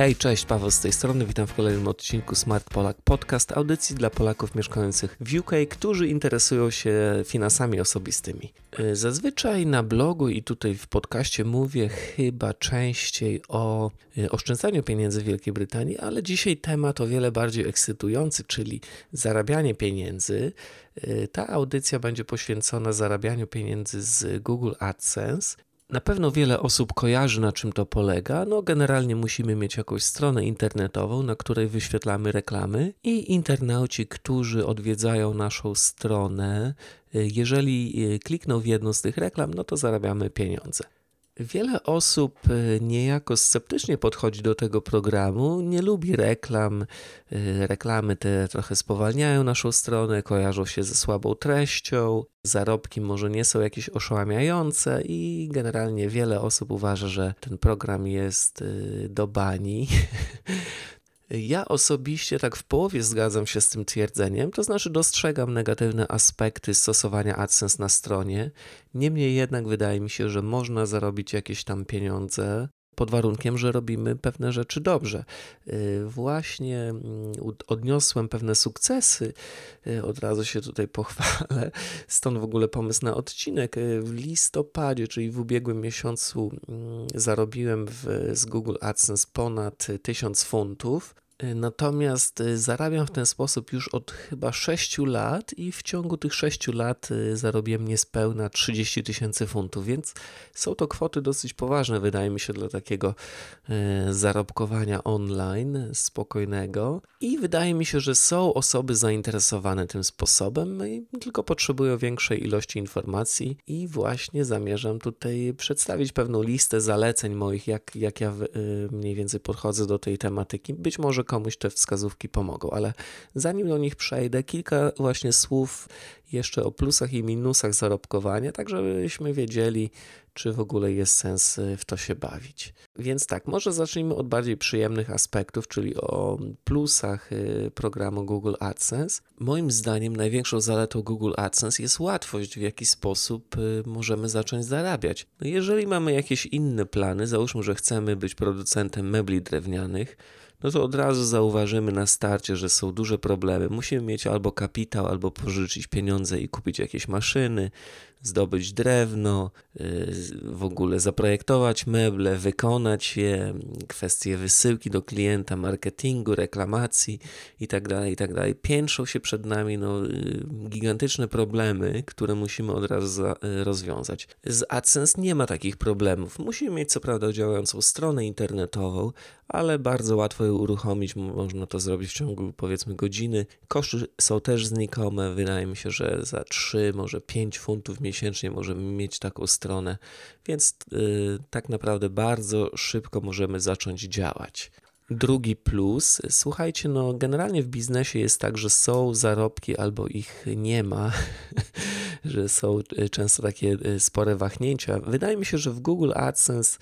Hej, cześć, Paweł z tej strony, witam w kolejnym odcinku Smart Polak Podcast, audycji dla Polaków mieszkających w UK, którzy interesują się finansami osobistymi. Y, zazwyczaj na blogu i tutaj w podcaście mówię chyba częściej o y, oszczędzaniu pieniędzy w Wielkiej Brytanii, ale dzisiaj temat o wiele bardziej ekscytujący, czyli zarabianie pieniędzy. Y, ta audycja będzie poświęcona zarabianiu pieniędzy z Google AdSense. Na pewno wiele osób kojarzy, na czym to polega. No, generalnie musimy mieć jakąś stronę internetową, na której wyświetlamy reklamy, i internauci, którzy odwiedzają naszą stronę, jeżeli klikną w jedną z tych reklam, no to zarabiamy pieniądze. Wiele osób e, niejako sceptycznie podchodzi do tego programu, nie lubi reklam. E, reklamy te trochę spowalniają naszą stronę, kojarzą się ze słabą treścią, zarobki może nie są jakieś oszałamiające i generalnie wiele osób uważa, że ten program jest e, do bani. Ja osobiście tak w połowie zgadzam się z tym twierdzeniem, to znaczy dostrzegam negatywne aspekty stosowania AdSense na stronie. Niemniej jednak wydaje mi się, że można zarobić jakieś tam pieniądze pod warunkiem, że robimy pewne rzeczy dobrze. Y, właśnie mm, odniosłem pewne sukcesy, y, od razu się tutaj pochwalę, stąd w ogóle pomysł na odcinek. Y, w listopadzie, czyli w ubiegłym miesiącu, mm, zarobiłem w, z Google AdSense ponad 1000 funtów. Natomiast y, zarabiam w ten sposób już od chyba 6 lat i w ciągu tych 6 lat y, zarobiłem niespełna 30 tysięcy funtów, więc są to kwoty dosyć poważne, wydaje mi się, dla takiego y, zarobkowania online spokojnego. I wydaje mi się, że są osoby zainteresowane tym sposobem, tylko potrzebują większej ilości informacji i właśnie zamierzam tutaj przedstawić pewną listę zaleceń moich, jak, jak ja mniej więcej podchodzę do tej tematyki. Być może komuś te wskazówki pomogą. Ale zanim do nich przejdę, kilka właśnie słów jeszcze o plusach i minusach zarobkowania, tak żebyśmy wiedzieli, czy w ogóle jest sens y, w to się bawić. Więc tak, może zacznijmy od bardziej przyjemnych aspektów, czyli o plusach y, programu Google AdSense. Moim zdaniem największą zaletą Google AdSense jest łatwość, w jaki sposób y, możemy zacząć zarabiać. No jeżeli mamy jakieś inne plany, załóżmy, że chcemy być producentem mebli drewnianych, no to od razu zauważymy na starcie, że są duże problemy. Musimy mieć albo kapitał, albo pożyczyć pieniądze i kupić jakieś maszyny, zdobyć drewno, y, w ogóle zaprojektować meble, wykonać je, kwestie wysyłki do klienta, marketingu, reklamacji itd., tak itd. Tak Piętrzą się przed nami no, y, gigantyczne problemy, które musimy od razu y, rozwiązać. Z AdSense nie ma takich problemów. Musimy mieć co prawda działającą stronę internetową, ale bardzo łatwo ją uruchomić. Można to zrobić w ciągu powiedzmy godziny. Koszty są też znikome. Wydaje mi się, że za 3, może 5 funtów miesięcznie możemy mieć taką stronę, więc yy, tak naprawdę bardzo szybko możemy zacząć działać. Drugi plus, słuchajcie, no generalnie w biznesie jest tak, że są zarobki albo ich nie ma, że są y, często takie y, spore wahnięcia. Wydaje mi się, że w Google AdSense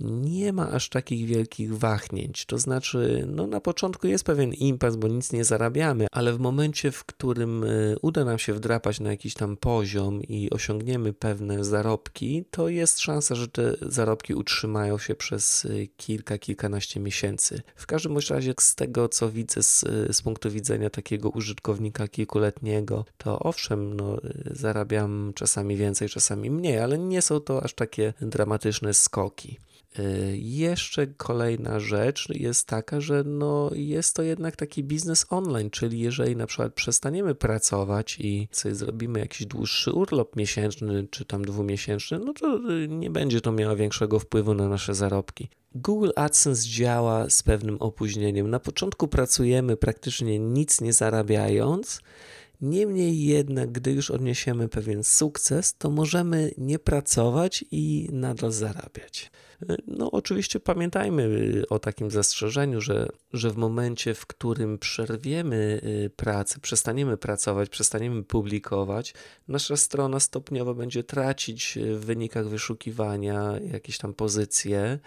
nie ma aż takich wielkich wahnięć. To znaczy, no na początku jest pewien impas, bo nic nie zarabiamy, ale w momencie, w którym y, uda nam się wdrapać na jakiś tam poziom i osiągniemy pewne zarobki, to jest szansa, że te zarobki utrzymają się przez y, kilka, kilkanaście miesięcy. W każdym razie, z tego co widzę z, z punktu widzenia takiego użytkownika kilkuletniego, to owszem, no, zarabiam czasami więcej, czasami mniej, ale nie są to aż takie dramatyczne skoki. Y, jeszcze kolejna rzecz jest taka, że no jest to jednak taki biznes online, czyli jeżeli na przykład przestaniemy pracować i sobie zrobimy jakiś dłuższy urlop miesięczny czy tam dwumiesięczny, no to y, nie będzie to miało większego wpływu na nasze zarobki. Google AdSense działa z pewnym opóźnieniem. Na początku pracujemy praktycznie nic nie zarabiając, Niemniej jednak, gdy już odniesiemy pewien sukces, to możemy nie pracować i nadal zarabiać. No, oczywiście pamiętajmy y, o takim zastrzeżeniu, że, że w momencie, w którym przerwiemy y, pracę, przestaniemy pracować, przestaniemy publikować, nasza strona stopniowo będzie tracić y, w wynikach wyszukiwania jakieś tam pozycje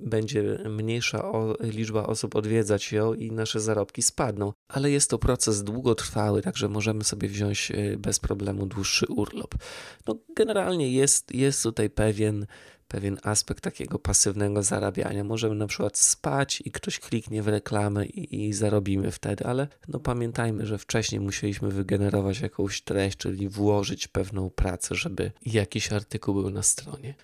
będzie mniejsza liczba osób odwiedzać ją i nasze zarobki spadną. Ale jest to proces długotrwały, także możemy sobie wziąć bez problemu dłuższy urlop. No, generalnie jest, jest tutaj pewien pewien aspekt takiego pasywnego zarabiania. Możemy na przykład spać i ktoś kliknie w reklamę i, i zarobimy wtedy, ale no pamiętajmy, że wcześniej musieliśmy wygenerować jakąś treść, czyli włożyć pewną pracę, żeby jakiś artykuł był na stronie.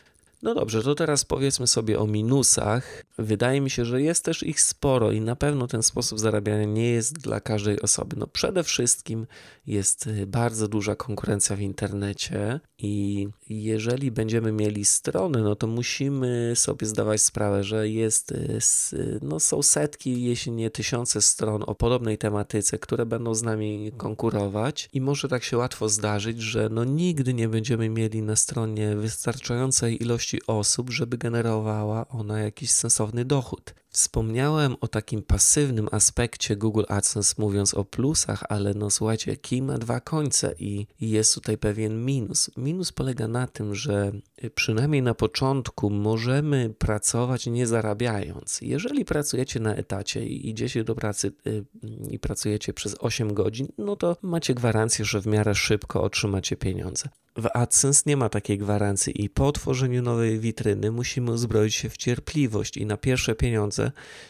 No dobrze, to teraz powiedzmy sobie o minusach. Wydaje mi się, że jest też ich sporo i na pewno ten sposób zarabiania nie jest dla każdej osoby. No przede wszystkim jest y, bardzo duża konkurencja w internecie i jeżeli będziemy mieli strony, no to musimy sobie zdawać sprawę, że jest, y, no są setki, jeśli nie tysiące stron o podobnej tematyce, które będą z nami konkurować i może tak się łatwo zdarzyć, że no nigdy nie będziemy mieli na stronie wystarczającej ilości ilości osób, żeby generowała ona jakiś sensowny dochód. Wspomniałem o takim pasywnym aspekcie Google AdSense, mówiąc o plusach, ale no słuchajcie, kij ma dwa końce i, jest tutaj pewien minus. Minus polega na tym, że przynajmniej na początku możemy pracować nie zarabiając. Jeżeli pracujecie na etacie i idziecie do pracy y, i pracujecie przez 8 godzin, no to macie gwarancję, że w miarę szybko otrzymacie pieniądze. W AdSense nie ma takiej gwarancji i po tworzeniu nowej witryny musimy uzbroić się w cierpliwość i na pierwsze pieniądze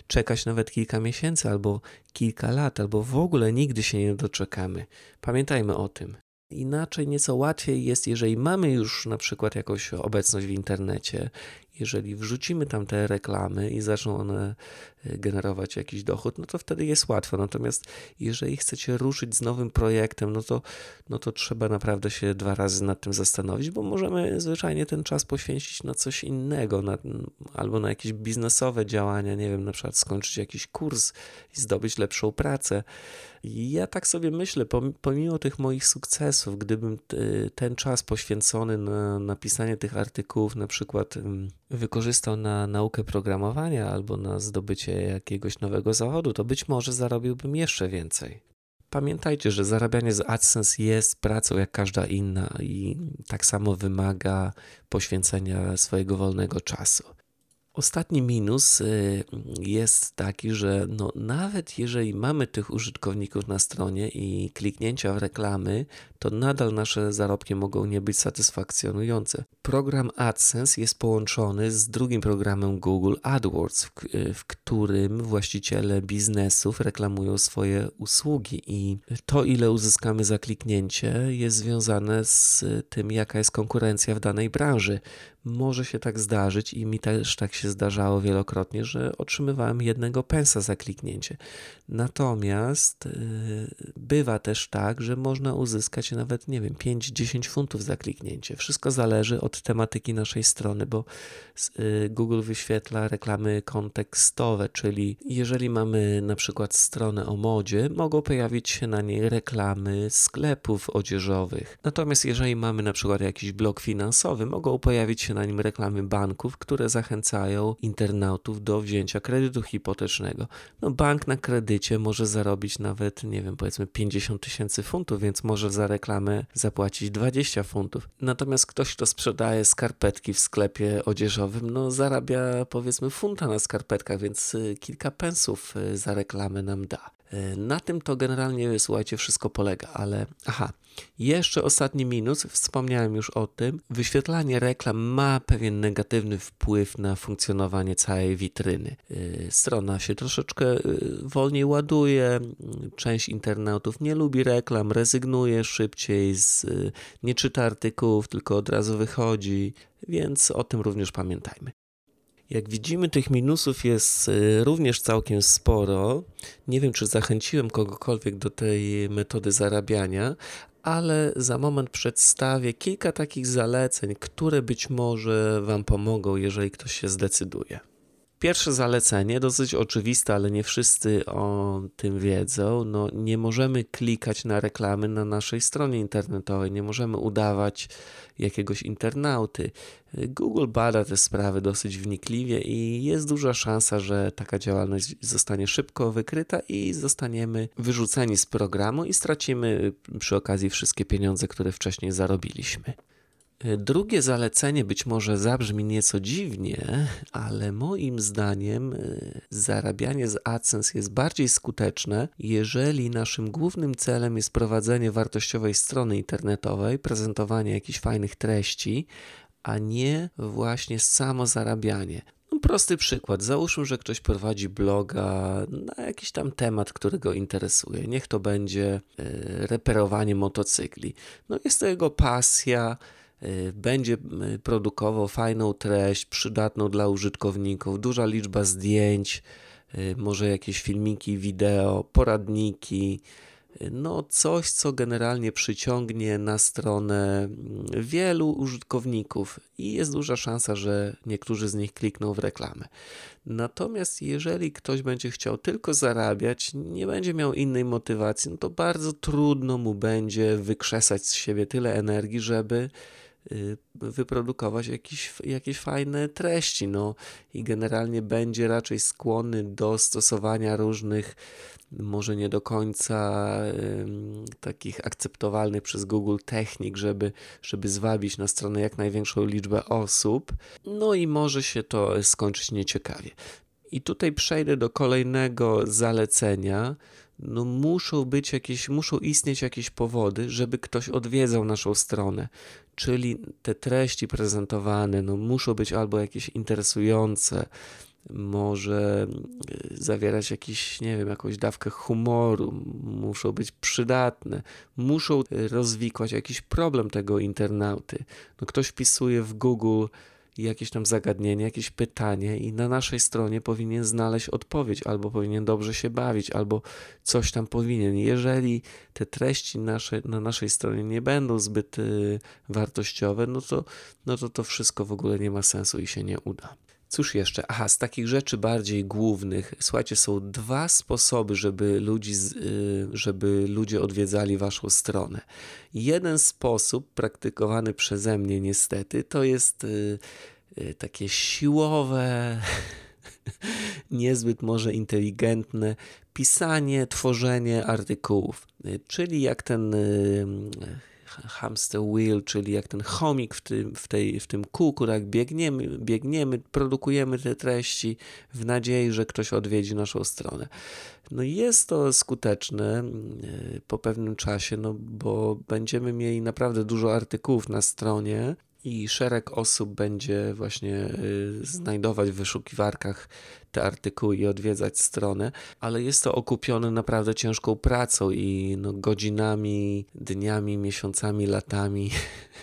czekać nawet kilka miesięcy albo kilka lat, albo w ogóle nigdy się nie doczekamy. Pamiętajmy o tym. Inaczej nieco łatwiej jest, jeżeli mamy już na przykład jakąś obecność w internecie, jeżeli wrzucimy tam te reklamy i zaczną one generować jakiś dochód, no to wtedy jest łatwo. Natomiast jeżeli chcecie ruszyć z nowym projektem, no to, no to trzeba naprawdę się dwa razy nad tym zastanowić, bo możemy zwyczajnie ten czas poświęcić na coś innego, na, albo na jakieś biznesowe działania, nie wiem, na przykład skończyć jakiś kurs i zdobyć lepszą pracę. I ja tak sobie myślę, pomimo tych moich sukcesów, gdybym ten czas poświęcony na napisanie tych artykułów, na przykład wykorzystał na naukę programowania albo na zdobycie jakiegoś nowego zawodu, to być może zarobiłbym jeszcze więcej. Pamiętajcie, że zarabianie z AdSense jest pracą jak każda inna i tak samo wymaga poświęcenia swojego wolnego czasu. Ostatni minus y, jest taki, że no nawet jeżeli mamy tych użytkowników na stronie i kliknięcia w reklamy, to nadal nasze zarobki mogą nie być satysfakcjonujące. Program AdSense jest połączony z drugim programem Google AdWords, w, w którym właściciele biznesów reklamują swoje usługi i to ile uzyskamy za kliknięcie jest związane z tym jaka jest konkurencja w danej branży. Może się tak zdarzyć i mi też tak się zdarzało wielokrotnie, że otrzymywałem jednego pensa za kliknięcie. Natomiast yy, bywa też tak, że można uzyskać nawet, nie wiem, 5-10 funtów za kliknięcie. Wszystko zależy od tematyki naszej strony, bo yy, Google wyświetla reklamy kontekstowe, czyli jeżeli mamy na przykład stronę o modzie, mogą pojawić się na niej reklamy sklepów odzieżowych. Natomiast jeżeli mamy na przykład jakiś blog finansowy, mogą pojawić się na nim reklamy banków, które zachęcają internautów do wzięcia kredytu hipotecznego. No bank na kredycie może zarobić nawet, nie wiem, powiedzmy 50 tysięcy funtów, więc może za reklamę zapłacić 20 funtów. Natomiast ktoś, kto sprzedaje skarpetki w sklepie odzieżowym, no zarabia powiedzmy funta na skarpetkach, więc y, kilka pensów y, za reklamę nam da. Y, na tym to generalnie, słuchajcie, wszystko polega, ale aha, jeszcze ostatni minus, wspomniałem już o tym, wyświetlanie reklam ma pewien negatywny wpływ na funkcjonowanie całej witryny. Y, strona się troszeczkę y, wolniej ładuje, część internautów nie lubi reklam, rezygnuje szybciej, z, nie czyta artykułów, tylko od razu wychodzi, więc o tym również pamiętajmy. Jak widzimy, tych minusów jest y, również całkiem sporo. Nie wiem, czy zachęciłem kogokolwiek do tej metody zarabiania, ale za moment przedstawię kilka takich zaleceń, które być może Wam pomogą, jeżeli ktoś się zdecyduje. Pierwsze zalecenie, dosyć oczywiste, ale nie wszyscy o tym wiedzą. No, nie możemy klikać na reklamy na naszej stronie internetowej, nie możemy udawać jakiegoś internauty. Google bada te sprawy dosyć wnikliwie i jest duża szansa, że taka działalność zostanie szybko wykryta i zostaniemy wyrzuceni z programu i stracimy przy okazji wszystkie pieniądze, które wcześniej zarobiliśmy. Drugie zalecenie być może zabrzmi nieco dziwnie, ale moim zdaniem e, zarabianie z AdSense jest bardziej skuteczne, jeżeli naszym głównym celem jest prowadzenie wartościowej strony internetowej, prezentowanie jakichś fajnych treści, a nie właśnie samo zarabianie. No, prosty przykład. Załóżmy, że ktoś prowadzi bloga na jakiś tam temat, który go interesuje. Niech to będzie y, reperowanie motocykli. No jest to jego pasja będzie y, produkował fajną treść, przydatną dla użytkowników, duża liczba zdjęć, y, może jakieś filmiki, wideo, poradniki, no coś, co generalnie przyciągnie na stronę mm, wielu użytkowników i jest duża szansa, że niektórzy z nich klikną w reklamę. Natomiast jeżeli ktoś będzie chciał tylko zarabiać, nie będzie miał innej motywacji, no to bardzo trudno mu będzie wykrzesać z siebie tyle energii, żeby Y, wyprodukować jakieś, jakieś fajne treści. No i generalnie będzie raczej skłonny do stosowania różnych, może nie do końca y, takich akceptowalnych przez Google technik, żeby, żeby zwabić na stronę jak największą liczbę osób. No i może się to skończyć nieciekawie. I tutaj przejdę do kolejnego zalecenia, no muszą być jakieś, muszą istnieć jakieś powody, żeby ktoś odwiedzał naszą stronę. Czyli te treści prezentowane no, muszą być albo jakieś interesujące, może y, zawierać jakiś, nie wiem, jakąś dawkę humoru, muszą być przydatne, muszą rozwikłać jakiś problem tego internauty. No, ktoś wpisuje w Google jakieś tam zagadnienie, jakieś pytanie i na naszej stronie powinien znaleźć odpowiedź, albo powinien dobrze się bawić, albo coś tam powinien. Jeżeli te treści nasze, na naszej stronie nie będą zbyt y, wartościowe, no to, no to to wszystko w ogóle nie ma sensu i się nie uda. Cóż jeszcze? Aha, z takich rzeczy bardziej głównych, słuchajcie, są dwa sposoby, żeby, ludzi, y, żeby ludzie odwiedzali waszą stronę. Jeden sposób, praktykowany przeze mnie niestety, to jest y, y, takie siłowe, niezbyt może inteligentne pisanie, tworzenie artykułów. Czyli jak ten hamster wheel, czyli jak ten chomik w tym, w tej, w tym kółku, tak biegniemy, biegniemy, produkujemy te treści w nadziei, że ktoś odwiedzi naszą stronę. No jest to skuteczne e, po pewnym czasie, no bo będziemy mieli naprawdę dużo artykułów na stronie, i szereg osób będzie właśnie y, znajdować w wyszukiwarkach te artykuły i odwiedzać stronę, ale jest to okupione naprawdę ciężką pracą i no, godzinami, dniami, miesiącami, latami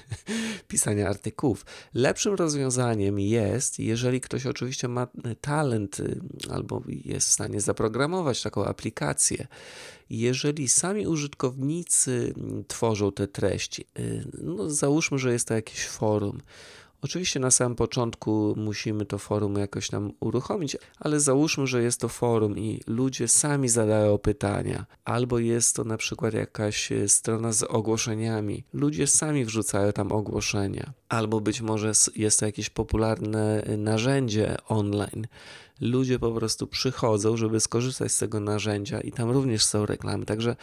pisania artykułów. Lepszym rozwiązaniem jest, jeżeli ktoś oczywiście ma talent y, albo jest w stanie zaprogramować taką aplikację, jeżeli sami użytkownicy tworzą te treści, y, no załóżmy, że jest to jakieś forum, Oczywiście na samym początku musimy to forum jakoś nam uruchomić, ale załóżmy, że jest to forum i ludzie sami zadają pytania, albo jest to na przykład jakaś e, strona z ogłoszeniami. Ludzie sami wrzucają tam ogłoszenia, albo być może jest to jakieś popularne e, narzędzie online. Ludzie po prostu przychodzą, żeby skorzystać z tego narzędzia i tam również są reklamy. Także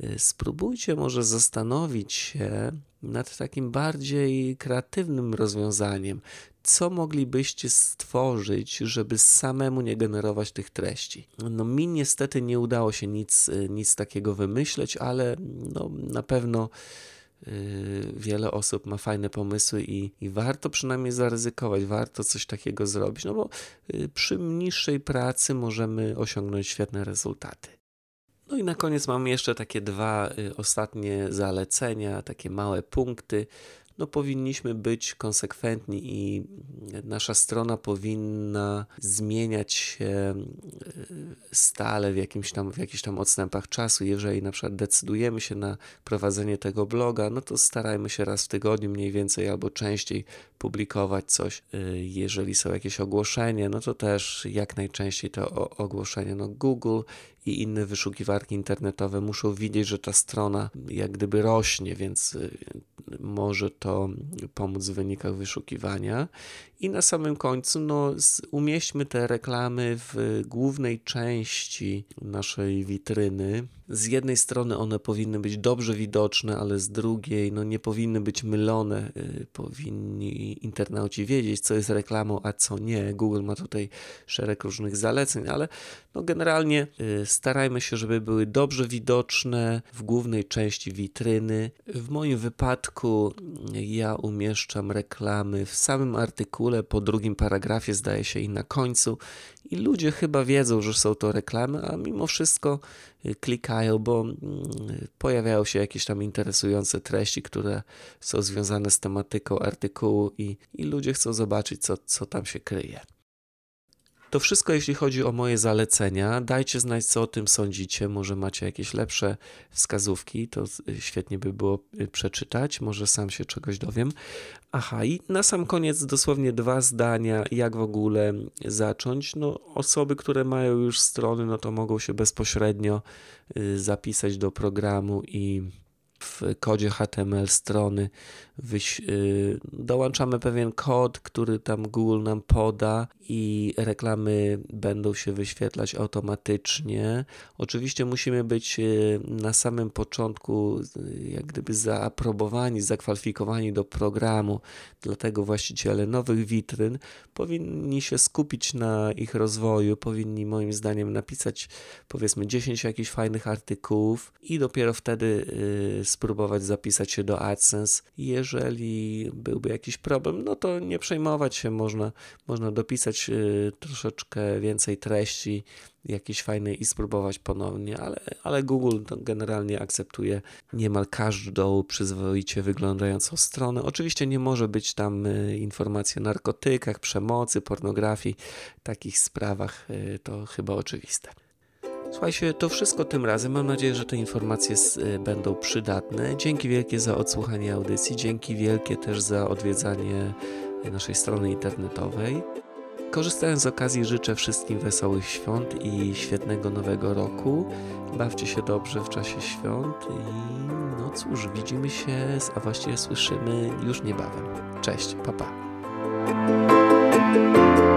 e, spróbujcie może zastanowić się, nad takim bardziej kreatywnym rozwiązaniem. Co moglibyście stworzyć, żeby samemu nie generować tych treści? No, mi niestety nie udało się nic, nic takiego wymyśleć, ale no, na pewno yy, wiele osób ma fajne pomysły i, i, warto przynajmniej zaryzykować, warto coś takiego zrobić, no bo yy, przy niższej pracy możemy osiągnąć świetne rezultaty. No i na koniec mam jeszcze takie dwa y, ostatnie zalecenia, takie małe punkty, no powinniśmy być konsekwentni i nasza strona powinna zmieniać się e, stale w, jakimś tam, w jakichś tam odstępach czasu. Jeżeli na przykład decydujemy się na prowadzenie tego bloga, no to starajmy się raz w tygodniu mniej więcej albo częściej publikować coś. E, jeżeli są jakieś ogłoszenia, no to też jak najczęściej te ogłoszenia. No Google i inne wyszukiwarki internetowe muszą widzieć, że ta strona jak gdyby rośnie, więc e, może to pomóc w wynikach wyszukiwania. I na samym końcu no, umieśćmy te reklamy w głównej części naszej witryny. Z jednej strony one powinny być dobrze widoczne, ale z drugiej no, nie powinny być mylone. Y, powinni internauci wiedzieć, co jest reklamą, a co nie. Google ma tutaj szereg różnych zaleceń, ale no, generalnie y, starajmy się, żeby były dobrze widoczne w głównej części witryny. W moim wypadku ja umieszczam reklamy w samym artykule, po drugim paragrafie zdaje się i na końcu i ludzie chyba wiedzą, że są to reklamy, a mimo wszystko y, klikają, bo mm, pojawiają się jakieś tam interesujące treści, które są związane z tematyką artykułu i, i ludzie chcą zobaczyć, co, co tam się kryje. To wszystko, jeśli chodzi o moje zalecenia. Dajcie znać, co o tym sądzicie. Może macie jakieś lepsze wskazówki, to świetnie by było y, przeczytać. Może sam się czegoś dowiem. Aha, i na sam koniec dosłownie dwa zdania, jak w ogóle zacząć. No, osoby, które mają już strony, no to mogą się bezpośrednio y, zapisać do programu i w kodzie HTML strony y, dołączamy pewien kod, który tam Google nam poda i reklamy będą się wyświetlać automatycznie. Oczywiście musimy być y, na samym początku y, jak gdyby zaaprobowani, zakwalifikowani do programu, dlatego właściciele nowych witryn powinni się skupić na ich rozwoju, powinni moim zdaniem napisać powiedzmy 10 jakichś fajnych artykułów i dopiero wtedy spróbować zapisać się do AdSense. Jeżeli byłby jakiś problem, no to nie przejmować się, można, można dopisać y, troszeczkę więcej treści jakiejś fajnej i spróbować ponownie, ale, ale Google generalnie akceptuje niemal każdą przyzwoicie wyglądającą stronę. Oczywiście nie może być tam y, informacji o narkotykach, przemocy, pornografii, takich sprawach y, to chyba oczywiste. Słuchajcie, to wszystko tym razem. Mam nadzieję, że te informacje y, będą przydatne. Dzięki wielkie za odsłuchanie audycji, dzięki wielkie też za odwiedzanie naszej strony internetowej. Korzystając z okazji życzę wszystkim wesołych świąt i świetnego nowego roku. Bawcie się dobrze w czasie świąt i no cóż, widzimy się, a właściwie słyszymy już niebawem. Cześć, papa. Pa.